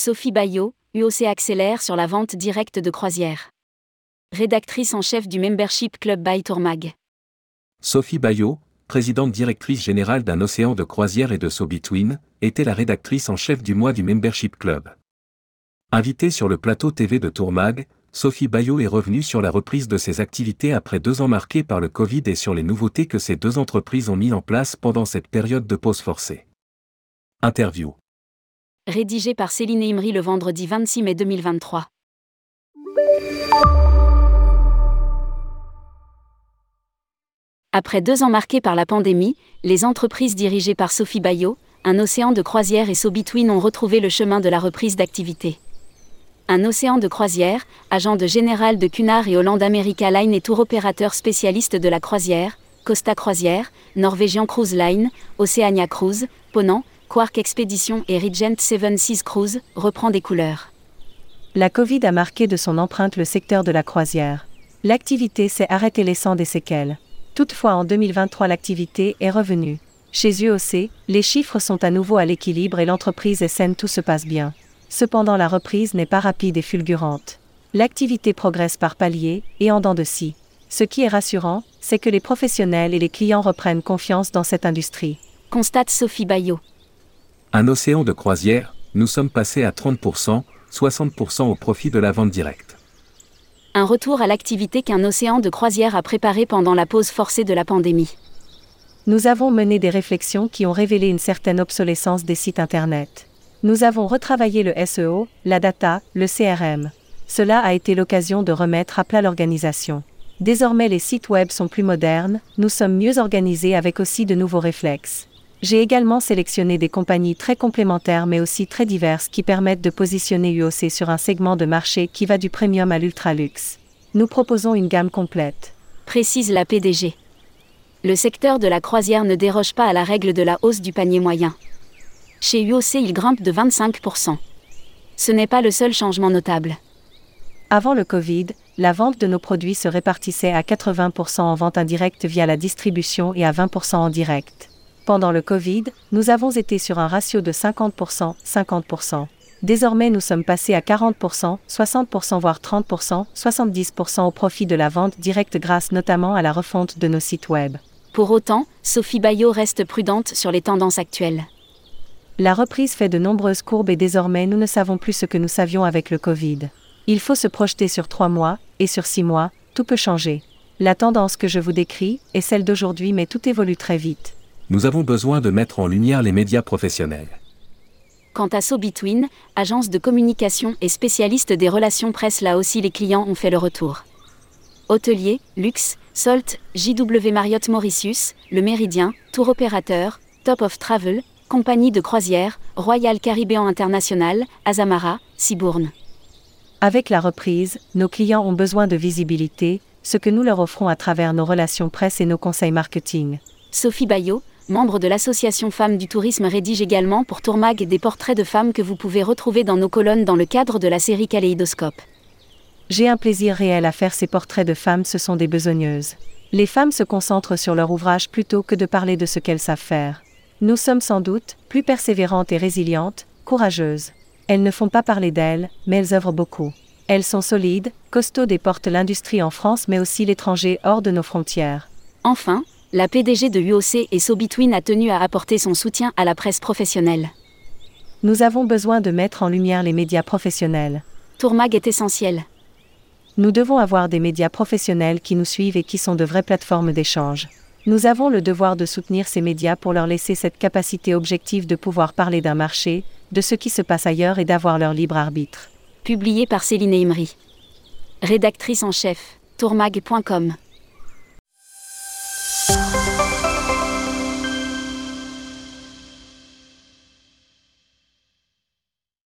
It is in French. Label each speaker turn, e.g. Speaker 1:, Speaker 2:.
Speaker 1: Sophie Bayot, UOC accélère sur la vente directe de croisières. Rédactrice en chef du Membership Club by Tourmag.
Speaker 2: Sophie Bayot, présidente directrice générale d'un océan de croisières et de So Between, était la rédactrice en chef du mois du Membership Club. Invitée sur le plateau TV de Tourmag, Sophie Bayot est revenue sur la reprise de ses activités après deux ans marqués par le Covid et sur les nouveautés que ces deux entreprises ont mis en place pendant cette période de pause forcée. Interview.
Speaker 1: Rédigé par Céline Imri le vendredi 26 mai 2023. Après deux ans marqués par la pandémie, les entreprises dirigées par Sophie Bayot, un océan de croisière et So Between ont retrouvé le chemin de la reprise d'activité. Un océan de croisière, agent de général de Cunard et Holland America Line et tour opérateur spécialiste de la croisière, Costa Croisière, Norwegian Cruise Line, Oceania Cruise, Ponant, Quark Expedition et Regent Seven Seas Cruise, reprend des couleurs.
Speaker 3: La Covid a marqué de son empreinte le secteur de la croisière. L'activité s'est arrêtée laissant des séquelles. Toutefois en 2023 l'activité est revenue. Chez UOC, les chiffres sont à nouveau à l'équilibre et l'entreprise est saine, tout se passe bien. Cependant la reprise n'est pas rapide et fulgurante. L'activité progresse par paliers et en dents de scie. Ce qui est rassurant, c'est que les professionnels et les clients reprennent confiance dans cette industrie.
Speaker 1: Constate Sophie Bayot.
Speaker 2: Un océan de croisière, nous sommes passés à 30%, 60% au profit de la vente directe.
Speaker 1: Un retour à l'activité qu'un océan de croisière a préparé pendant la pause forcée de la pandémie.
Speaker 3: Nous avons mené des réflexions qui ont révélé une certaine obsolescence des sites Internet. Nous avons retravaillé le SEO, la data, le CRM. Cela a été l'occasion de remettre à plat l'organisation. Désormais les sites web sont plus modernes, nous sommes mieux organisés avec aussi de nouveaux réflexes. J'ai également sélectionné des compagnies très complémentaires mais aussi très diverses qui permettent de positionner UOC sur un segment de marché qui va du premium à l'ultra luxe. Nous proposons une gamme complète.
Speaker 1: Précise la PDG. Le secteur de la croisière ne déroge pas à la règle de la hausse du panier moyen. Chez UOC, il grimpe de 25%. Ce n'est pas le seul changement notable.
Speaker 3: Avant le Covid, la vente de nos produits se répartissait à 80% en vente indirecte via la distribution et à 20% en direct. Pendant le Covid, nous avons été sur un ratio de 50%, 50%. Désormais, nous sommes passés à 40%, 60% voire 30%, 70% au profit de la vente directe grâce notamment à la refonte de nos sites web.
Speaker 1: Pour autant, Sophie Bayot reste prudente sur les tendances actuelles.
Speaker 3: La reprise fait de nombreuses courbes et désormais nous ne savons plus ce que nous savions avec le Covid. Il faut se projeter sur trois mois, et sur six mois, tout peut changer. La tendance que je vous décris est celle d'aujourd'hui mais tout évolue très vite
Speaker 2: nous avons besoin de mettre en lumière les médias professionnels.
Speaker 1: Quant à SoBetween, agence de communication et spécialiste des relations presse, là aussi les clients ont fait le retour. Hôtelier, luxe, Solt, JW Marriott Mauritius, Le Méridien, Tour Opérateur, Top of Travel, Compagnie de croisière, Royal Caribbean International, Azamara, Cibourne.
Speaker 3: Avec la reprise, nos clients ont besoin de visibilité, ce que nous leur offrons à travers nos relations presse et nos conseils marketing.
Speaker 1: Sophie Bayot, membre de l'association Femmes du Tourisme, rédige également pour Tourmag des portraits de femmes que vous pouvez retrouver dans nos colonnes dans le cadre de la série Kaléidoscope.
Speaker 3: J'ai un plaisir réel à faire ces portraits de femmes, ce sont des besogneuses. Les femmes se concentrent sur leur ouvrage plutôt que de parler de ce qu'elles savent faire. Nous sommes sans doute plus persévérantes et résilientes, courageuses. Elles ne font pas parler d'elles, mais elles œuvrent beaucoup. Elles sont solides, costaudes et portent l'industrie en France mais aussi l'étranger hors de nos frontières.
Speaker 1: Enfin, la PDG de UOC et SoBetween a tenu à apporter son soutien à la presse professionnelle.
Speaker 3: Nous avons besoin de mettre en lumière les médias professionnels.
Speaker 1: Tourmag est essentiel.
Speaker 3: Nous devons avoir des médias professionnels qui nous suivent et qui sont de vraies plateformes d'échange. Nous avons le devoir de soutenir ces médias pour leur laisser cette capacité objective de pouvoir parler d'un marché, de ce qui se passe ailleurs et d'avoir leur libre arbitre.
Speaker 1: Publié par Céline Imri. Rédactrice en chef, tourmag.com. Podcast.